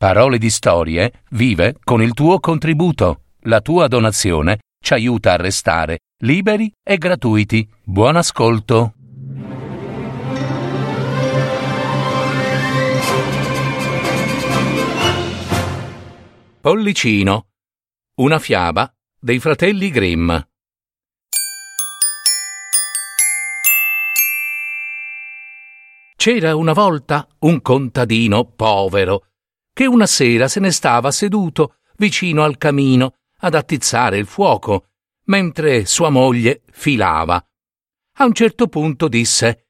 Parole di Storie vive con il tuo contributo. La tua donazione ci aiuta a restare liberi e gratuiti. Buon ascolto. Pollicino. Una fiaba dei fratelli Grimm. C'era una volta un contadino povero che una sera se ne stava seduto vicino al camino ad attizzare il fuoco, mentre sua moglie filava. A un certo punto disse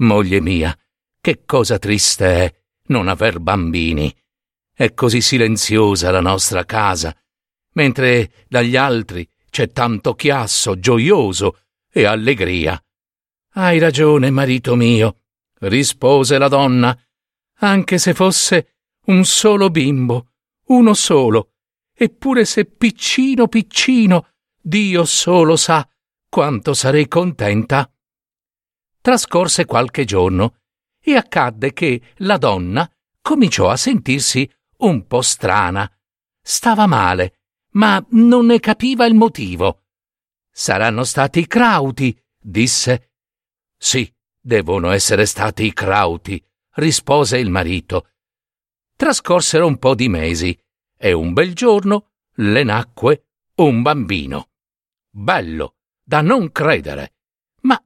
Moglie mia, che cosa triste è non aver bambini. È così silenziosa la nostra casa, mentre dagli altri c'è tanto chiasso gioioso e allegria. Hai ragione, marito mio, rispose la donna, anche se fosse un solo bimbo, uno solo, eppure se piccino piccino, Dio solo sa quanto sarei contenta. Trascorse qualche giorno e accadde che la donna cominciò a sentirsi un po' strana. Stava male, ma non ne capiva il motivo. Saranno stati i crauti, disse. Sì, devono essere stati i crauti, rispose il marito. Trascorsero un po' di mesi e un bel giorno le nacque un bambino. Bello, da non credere. Ma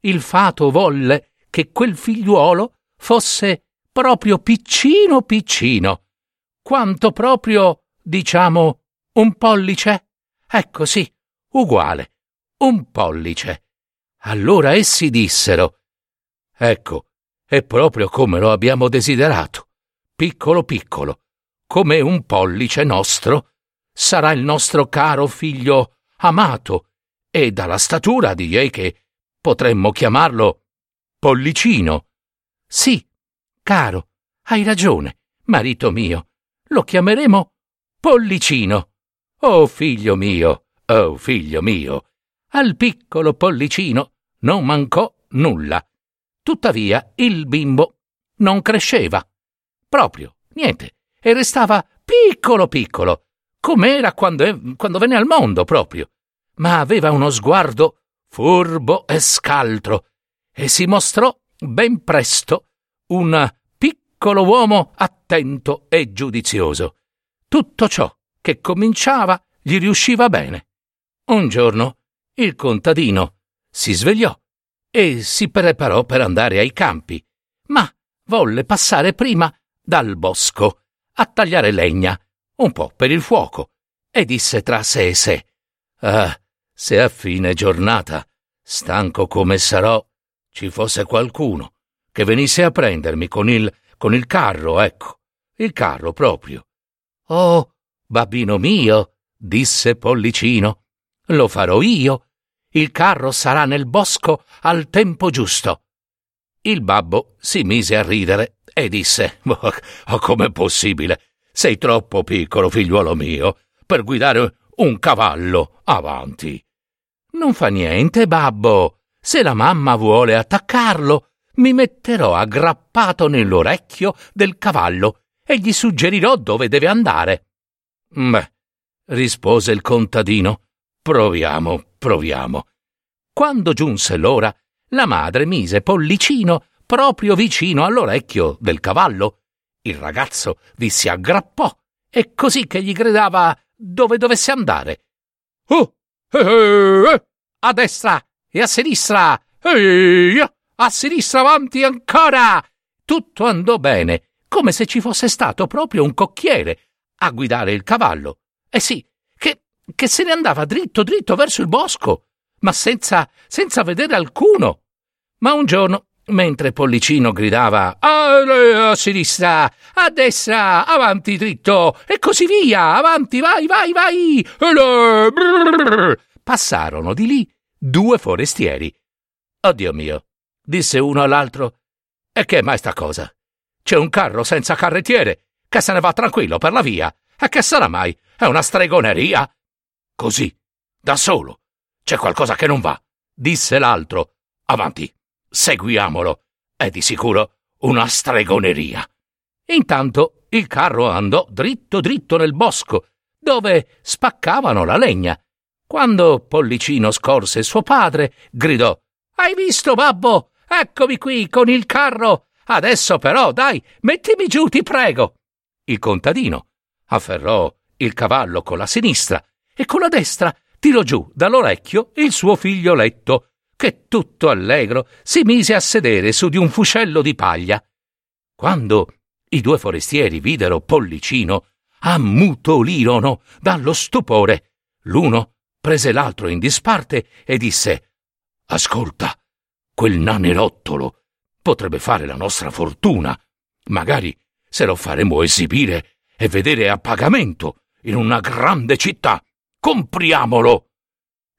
il fato volle che quel figliuolo fosse proprio piccino piccino, quanto proprio, diciamo, un pollice? Ecco sì, uguale, un pollice. Allora essi dissero Ecco, è proprio come lo abbiamo desiderato piccolo piccolo, come un pollice nostro, sarà il nostro caro figlio amato, e dalla statura direi che potremmo chiamarlo pollicino. Sì, caro, hai ragione, marito mio, lo chiameremo pollicino. Oh figlio mio, oh figlio mio, al piccolo pollicino non mancò nulla. Tuttavia il bimbo non cresceva Proprio, niente. E restava piccolo piccolo, com'era quando, quando venne al mondo proprio. Ma aveva uno sguardo furbo e scaltro e si mostrò ben presto un piccolo uomo attento e giudizioso. Tutto ciò che cominciava gli riusciva bene. Un giorno il contadino si svegliò e si preparò per andare ai campi, ma volle passare prima dal bosco a tagliare legna, un po' per il fuoco, e disse tra sé e sé Ah, se a fine giornata, stanco come sarò, ci fosse qualcuno che venisse a prendermi con il con il carro, ecco, il carro proprio. Oh, babbino mio, disse Pollicino, lo farò io. Il carro sarà nel bosco al tempo giusto. Il babbo si mise a ridere e disse: oh, Com'è possibile? Sei troppo piccolo, figliuolo mio, per guidare un cavallo avanti. Non fa niente, babbo. Se la mamma vuole attaccarlo, mi metterò aggrappato nell'orecchio del cavallo e gli suggerirò dove deve andare. Beh, rispose il contadino, proviamo, proviamo. Quando giunse l'ora, la madre mise Pollicino proprio vicino all'orecchio del cavallo. Il ragazzo vi si aggrappò e così che gli gridava dove dovesse andare. Oh, eh, eh, eh, a destra e a sinistra, a sinistra avanti ancora. Tutto andò bene, come se ci fosse stato proprio un cocchiere a guidare il cavallo. Eh sì, che, che se ne andava dritto dritto verso il bosco, ma senza, senza vedere alcuno. Ma un giorno mentre Pollicino gridava a, a sinistra, a destra, avanti dritto e così via, avanti, vai, vai, vai. Passarono di lì due forestieri. Oddio mio, disse uno all'altro, e che è mai sta cosa? C'è un carro senza carrettiere che se ne va tranquillo per la via. E che sarà mai? È una stregoneria? Così, da solo. C'è qualcosa che non va, disse l'altro. Avanti. Seguiamolo. È di sicuro una stregoneria. Intanto il carro andò dritto dritto nel bosco, dove spaccavano la legna. Quando Pollicino scorse suo padre, gridò Hai visto, babbo? Eccomi qui con il carro. Adesso però, dai, mettimi giù, ti prego. Il contadino afferrò il cavallo con la sinistra e con la destra tirò giù dall'orecchio il suo figlioletto, che tutto allegro si mise a sedere su di un fuscello di paglia. Quando i due forestieri videro Pollicino, ammutolirono dallo stupore. L'uno prese l'altro in disparte e disse Ascolta, quel nanerottolo potrebbe fare la nostra fortuna. Magari se lo faremo esibire e vedere a pagamento in una grande città. Compriamolo!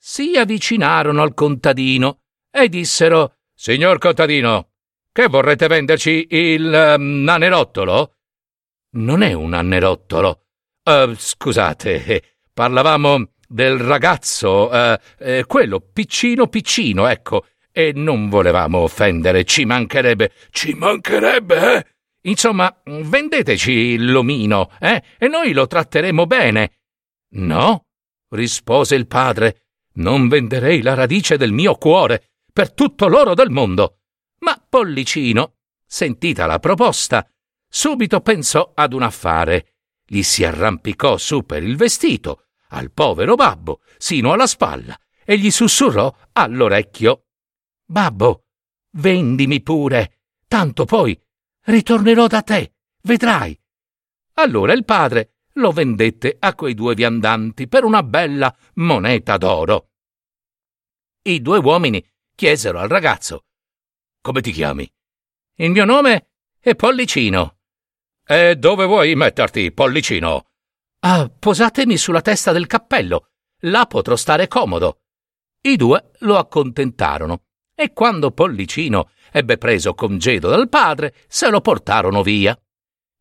Si avvicinarono al contadino e dissero Signor contadino, che vorrete venderci il um, nanerottolo? Non è un nanerottolo. Uh, scusate, parlavamo del ragazzo, uh, eh, quello piccino piccino, ecco, e non volevamo offendere, ci mancherebbe. Ci mancherebbe, eh? Insomma, vendeteci l'omino, eh? E noi lo tratteremo bene. No, rispose il padre, non venderei la radice del mio cuore per tutto l'oro del mondo. Ma Pollicino, sentita la proposta, subito pensò ad un affare. Gli si arrampicò su per il vestito, al povero babbo, sino alla spalla, e gli sussurrò all'orecchio. Babbo, vendimi pure, tanto poi ritornerò da te, vedrai. Allora il padre lo vendette a quei due viandanti per una bella moneta d'oro. I due uomini chiesero al ragazzo Come ti chiami? Il mio nome è Pollicino. E dove vuoi metterti, Pollicino? Ah, posatemi sulla testa del cappello. Là potrò stare comodo. I due lo accontentarono e quando Pollicino ebbe preso congedo dal padre, se lo portarono via.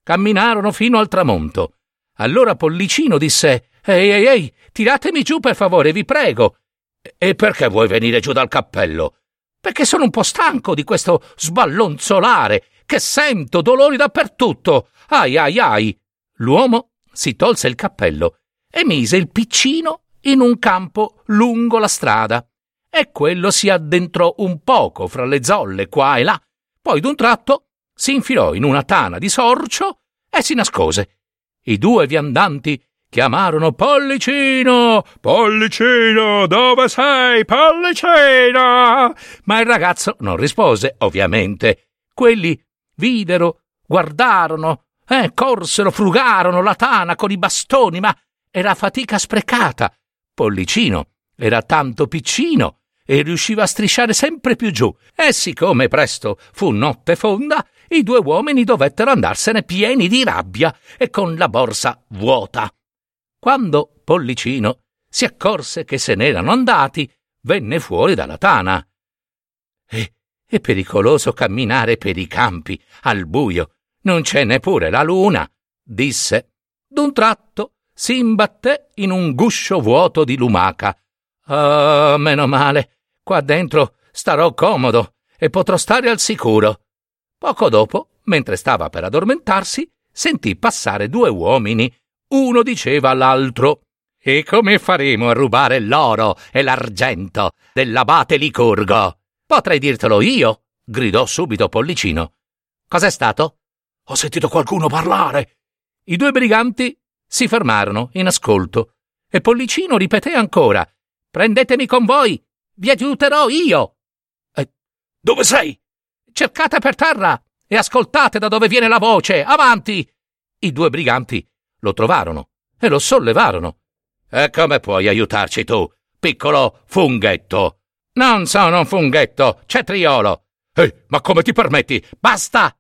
Camminarono fino al tramonto. Allora Pollicino disse Ehi, ehi, ehi, tiratemi giù per favore, vi prego. E perché vuoi venire giù dal cappello? Perché sono un po' stanco di questo sballonzolare, che sento dolori dappertutto. Ai ai ai. L'uomo si tolse il cappello e mise il piccino in un campo lungo la strada e quello si addentrò un poco fra le zolle qua e là, poi d'un tratto si infilò in una tana di sorcio e si nascose. I due viandanti chiamarono Pollicino, Pollicino, dove sei, Pollicino? Ma il ragazzo non rispose, ovviamente. Quelli videro, guardarono, eh, corsero, frugarono la tana con i bastoni, ma era fatica sprecata. Pollicino era tanto piccino e riusciva a strisciare sempre più giù, e siccome presto fu notte fonda, i due uomini dovettero andarsene pieni di rabbia e con la borsa vuota. Quando Pollicino si accorse che se n'erano andati, venne fuori dalla tana. E è pericoloso camminare per i campi al buio, non c'è neppure la luna, disse. D'un tratto si imbatté in un guscio vuoto di lumaca Oh, meno male. Qua dentro starò comodo e potrò stare al sicuro. Poco dopo, mentre stava per addormentarsi, sentì passare due uomini. Uno diceva all'altro E come faremo a rubare l'oro e l'argento dell'abate Licurgo? Potrei dirtelo io, gridò subito Pollicino. Cos'è stato? Ho sentito qualcuno parlare. I due briganti si fermarono in ascolto e Pollicino ripeté ancora Prendetemi con voi! Vi aiuterò io! Eh, dove sei? Cercate per terra e ascoltate da dove viene la voce! Avanti! I due briganti lo trovarono e lo sollevarono. E come puoi aiutarci tu, piccolo funghetto? Non sono un funghetto, cetriolo! Ehi, ma come ti permetti? Basta!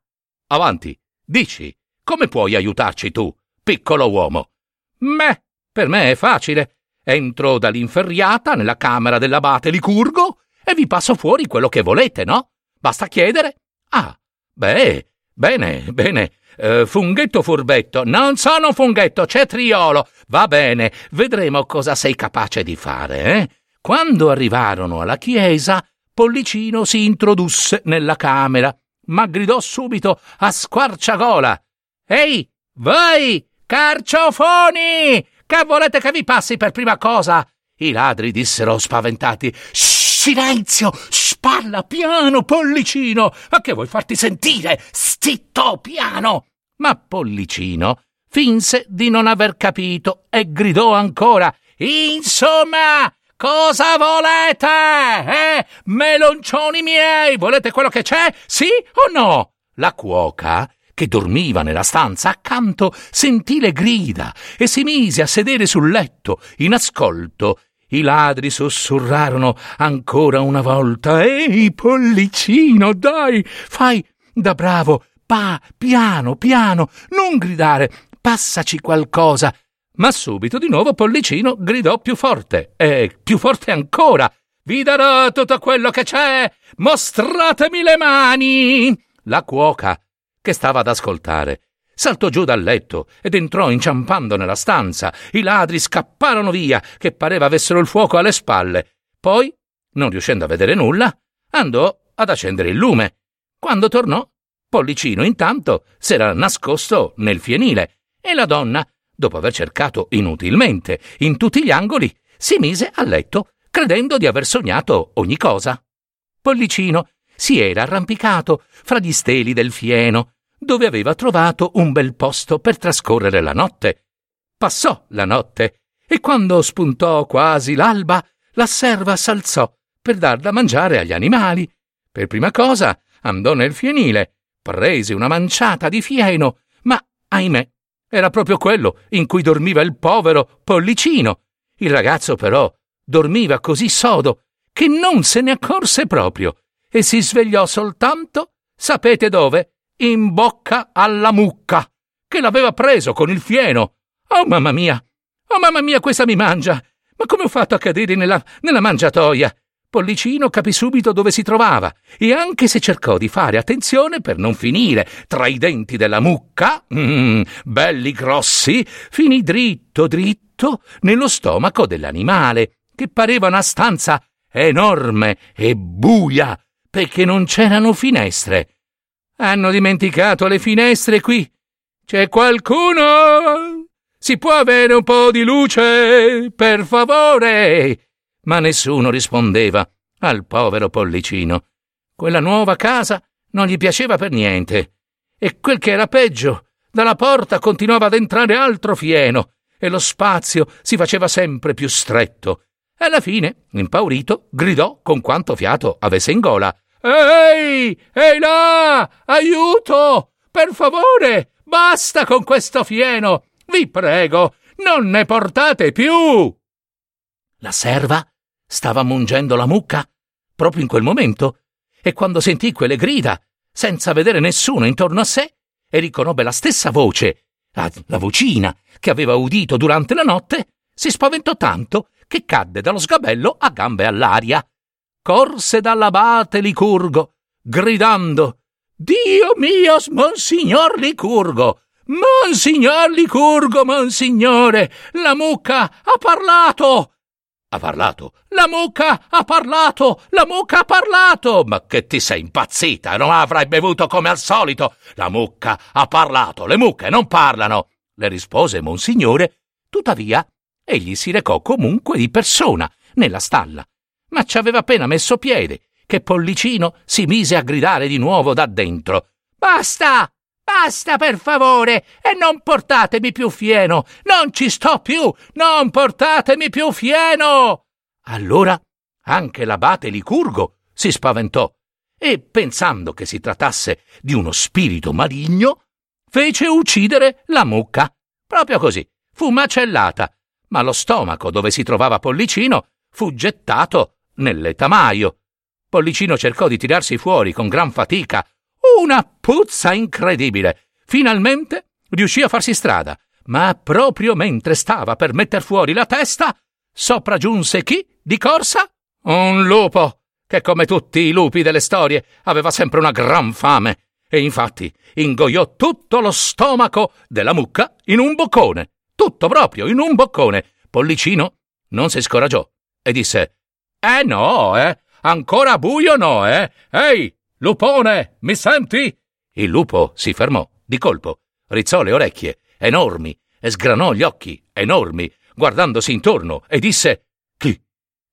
Avanti, dici, come puoi aiutarci tu, piccolo uomo? Me, per me è facile. Entro dall'inferriata nella camera dell'abate Licurgo e vi passo fuori quello che volete, no? Basta chiedere. Ah, beh, bene, bene. Uh, funghetto furbetto, non sono funghetto, c'è triolo. Va bene, vedremo cosa sei capace di fare, eh? Quando arrivarono alla chiesa, Pollicino si introdusse nella camera, ma gridò subito a squarciagola. Ehi, Voi, carciofoni! Che volete che vi passi per prima cosa? I ladri dissero spaventati. Silenzio! Spalla piano, pollicino! Ma che vuoi farti sentire? Zitto, piano! Ma Pollicino finse di non aver capito e gridò ancora. Insomma, cosa volete? Eh? Meloncioni miei, volete quello che c'è? Sì o no? La cuoca, che dormiva nella stanza accanto, sentì le grida e si mise a sedere sul letto, in ascolto. I ladri sussurrarono ancora una volta. Ehi, Pollicino, dai, fai da bravo, pa, piano, piano, non gridare, passaci qualcosa. Ma subito di nuovo Pollicino gridò più forte, e più forte ancora. Vi darò tutto quello che c'è! Mostratemi le mani! La cuoca, che stava ad ascoltare, saltò giù dal letto ed entrò inciampando nella stanza. I ladri scapparono via, che pareva avessero il fuoco alle spalle. Poi, non riuscendo a vedere nulla, andò ad accendere il lume. Quando tornò, Pollicino intanto s'era nascosto nel fienile e la donna, dopo aver cercato inutilmente in tutti gli angoli, si mise a letto, credendo di aver sognato ogni cosa. Pollicino si era arrampicato fra gli steli del fieno, dove aveva trovato un bel posto per trascorrere la notte. Passò la notte e quando spuntò quasi l'alba, la serva s'alzò per dar da mangiare agli animali. Per prima cosa andò nel fienile, prese una manciata di fieno, ma ahimè, era proprio quello in cui dormiva il povero Pollicino. Il ragazzo però dormiva così sodo che non se ne accorse proprio e si svegliò soltanto, sapete dove? In bocca alla mucca, che l'aveva preso con il fieno. Oh mamma mia! Oh mamma mia, questa mi mangia! Ma come ho fatto a cadere nella, nella mangiatoia? Pollicino capì subito dove si trovava e anche se cercò di fare attenzione per non finire tra i denti della mucca, mm, belli grossi, finì dritto dritto nello stomaco dell'animale, che pareva una stanza enorme e buia, perché non c'erano finestre. Hanno dimenticato le finestre qui. C'è qualcuno? Si può avere un po' di luce, per favore? Ma nessuno rispondeva al povero Pollicino. Quella nuova casa non gli piaceva per niente. E quel che era peggio, dalla porta continuava ad entrare altro fieno, e lo spazio si faceva sempre più stretto. Alla fine, impaurito, gridò con quanto fiato avesse in gola. Ehi! Ehi là! Aiuto! Per favore! Basta con questo fieno! Vi prego, non ne portate più! La serva stava mungendo la mucca proprio in quel momento e quando sentì quelle grida, senza vedere nessuno intorno a sé, e riconobbe la stessa voce, la, vocina che aveva udito durante la notte, si spaventò tanto che cadde dallo sgabello a gambe all'aria. Corse dall'abate Licurgo, gridando Dio mio, monsignor Licurgo! Monsignor Licurgo, monsignore! La mucca ha parlato! Ha parlato? La mucca ha parlato! La mucca ha parlato! Ma che ti sei impazzita? Non avrai bevuto come al solito! La mucca ha parlato! Le mucche non parlano! le rispose Monsignore. Tuttavia, egli si recò comunque di persona nella stalla, ma ci aveva appena messo piede che Pollicino si mise a gridare di nuovo da dentro. Basta! Basta, per favore, e non portatemi più fieno. Non ci sto più. Non portatemi più fieno. Allora anche l'abate Licurgo si spaventò e, pensando che si trattasse di uno spirito maligno, fece uccidere la mucca. Proprio così, fu macellata, ma lo stomaco dove si trovava Pollicino fu gettato nell'etamaio. Pollicino cercò di tirarsi fuori con gran fatica, una puzza incredibile. Finalmente riuscì a farsi strada, ma proprio mentre stava per metter fuori la testa, sopraggiunse chi di corsa? Un lupo, che come tutti i lupi delle storie aveva sempre una gran fame, e infatti ingoiò tutto lo stomaco della mucca in un boccone, tutto proprio in un boccone. Pollicino non si scoraggiò e disse: Eh no, eh, ancora buio no, eh? Ehi, Lupone, mi senti? Il lupo si fermò di colpo, rizzò le orecchie enormi e sgranò gli occhi enormi, guardandosi intorno, e disse Chi?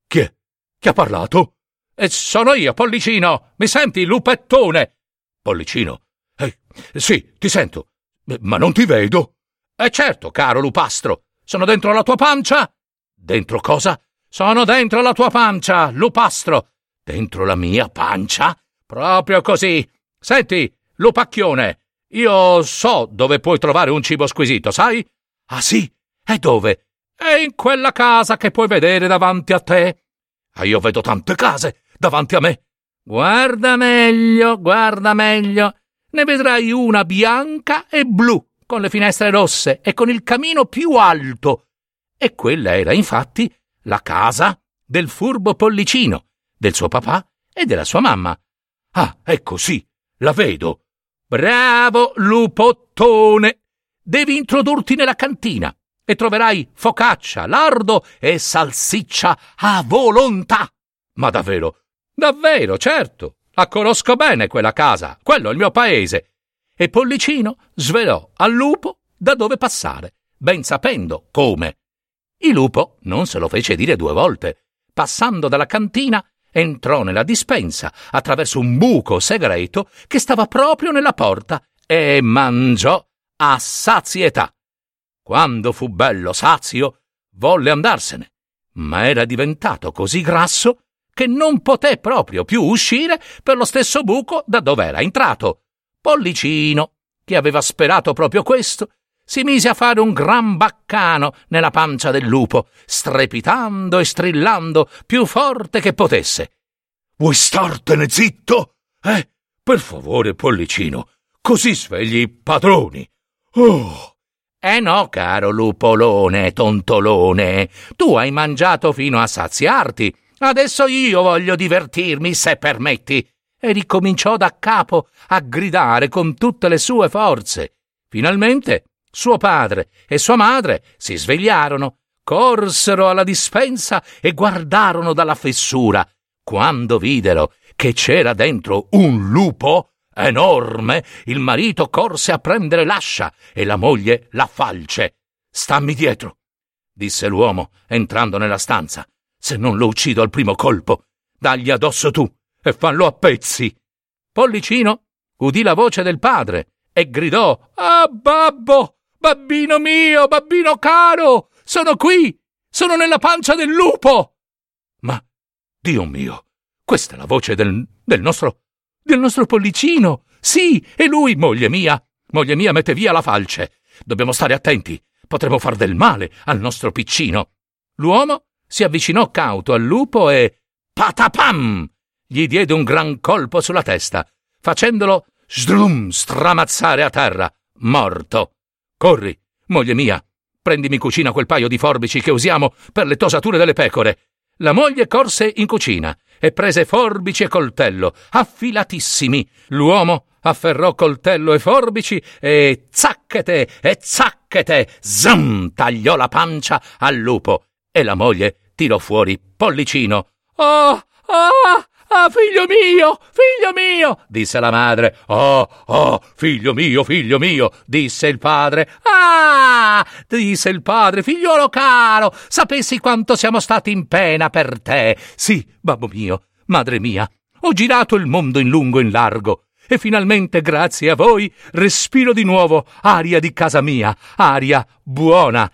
Chi è? Chi ha parlato? E sono io, Pollicino! Mi senti, lupettone? Pollicino. Eh, sì, ti sento, ma non ti vedo. E certo, caro lupastro, sono dentro la tua pancia? Dentro cosa? Sono dentro la tua pancia, lupastro. Dentro la mia pancia? Proprio così. Senti, lupacchione, io so dove puoi trovare un cibo squisito, sai? Ah sì? E dove? È in quella casa che puoi vedere davanti a te. Ah, io vedo tante case davanti a me. Guarda meglio, guarda meglio. Ne vedrai una bianca e blu, con le finestre rosse e con il camino più alto. E quella era infatti la casa del furbo pollicino, del suo papà e della sua mamma. Ah, ecco sì, la vedo. Bravo lupottone! Devi introdurti nella cantina e troverai focaccia, lardo e salsiccia a volontà. Ma davvero, davvero, certo. La conosco bene quella casa, quello è il mio paese. E Pollicino svelò al lupo da dove passare, ben sapendo come. Il lupo non se lo fece dire due volte. Passando dalla cantina, entrò nella dispensa attraverso un buco segreto che stava proprio nella porta e mangiò a sazietà. Quando fu bello sazio, volle andarsene, ma era diventato così grasso che non poté proprio più uscire per lo stesso buco da dove era entrato. Pollicino, che aveva sperato proprio questo, si mise a fare un gran baccano nella pancia del lupo, strepitando e strillando più forte che potesse. Vuoi startene zitto? Eh? Per favore, Pollicino, così svegli i padroni. Oh! Eh no, caro lupolone, tontolone, tu hai mangiato fino a saziarti. Adesso io voglio divertirmi, se permetti. E ricominciò da capo a gridare con tutte le sue forze. Finalmente suo padre e sua madre si svegliarono, corsero alla dispensa e guardarono dalla fessura. Quando videro che c'era dentro un lupo enorme, il marito corse a prendere l'ascia e la moglie la falce. Stammi dietro, disse l'uomo, entrando nella stanza. Se non lo uccido al primo colpo, dagli addosso tu e fallo a pezzi. Pollicino udì la voce del padre e gridò: Ah, babbo! Babbino mio, babbino caro, sono qui, sono nella pancia del lupo. Ma, Dio mio, questa è la voce del, del nostro, del nostro pollicino. Sì, è lui, moglie mia. Moglie mia, mette via la falce. Dobbiamo stare attenti, potremo far del male al nostro piccino. L'uomo si avvicinò cauto al lupo e patapam! gli diede un gran colpo sulla testa, facendolo sdrum stramazzare a terra, morto. Corri, moglie mia, prendimi in cucina quel paio di forbici che usiamo per le tosature delle pecore. La moglie corse in cucina e prese forbici e coltello, affilatissimi. L'uomo afferrò coltello e forbici e zacchete e zacchete, zam, tagliò la pancia al lupo e la moglie tirò fuori Pollicino. Oh, oh, Ah, figlio mio, figlio mio, disse la madre. Oh, oh, figlio mio, figlio mio, disse il padre. Ah, disse il padre, figliuolo caro, sapessi quanto siamo stati in pena per te. Sì, babbo mio, madre mia, ho girato il mondo in lungo e in largo. E finalmente, grazie a voi, respiro di nuovo aria di casa mia, aria buona.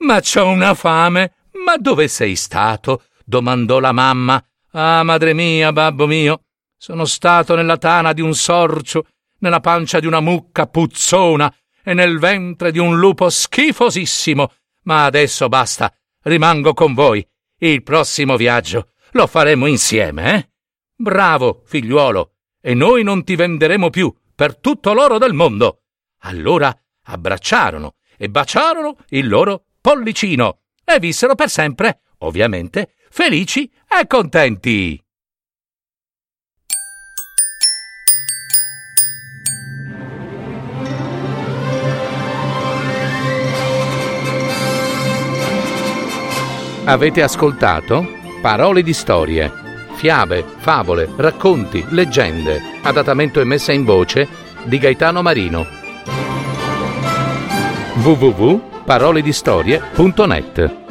Ma c'ho una fame. Ma dove sei stato? domandò la mamma. Ah, madre mia, babbo mio, sono stato nella tana di un sorcio, nella pancia di una mucca puzzona e nel ventre di un lupo schifosissimo. Ma adesso basta, rimango con voi. Il prossimo viaggio lo faremo insieme, eh? Bravo, figliuolo, e noi non ti venderemo più per tutto l'oro del mondo. Allora abbracciarono e baciarono il loro pollicino e vissero per sempre, ovviamente, felici e contenti. Avete ascoltato Parole di storie, fiabe, favole, racconti, leggende, adattamento e messa in voce di Gaetano Marino www.paroledistorie.net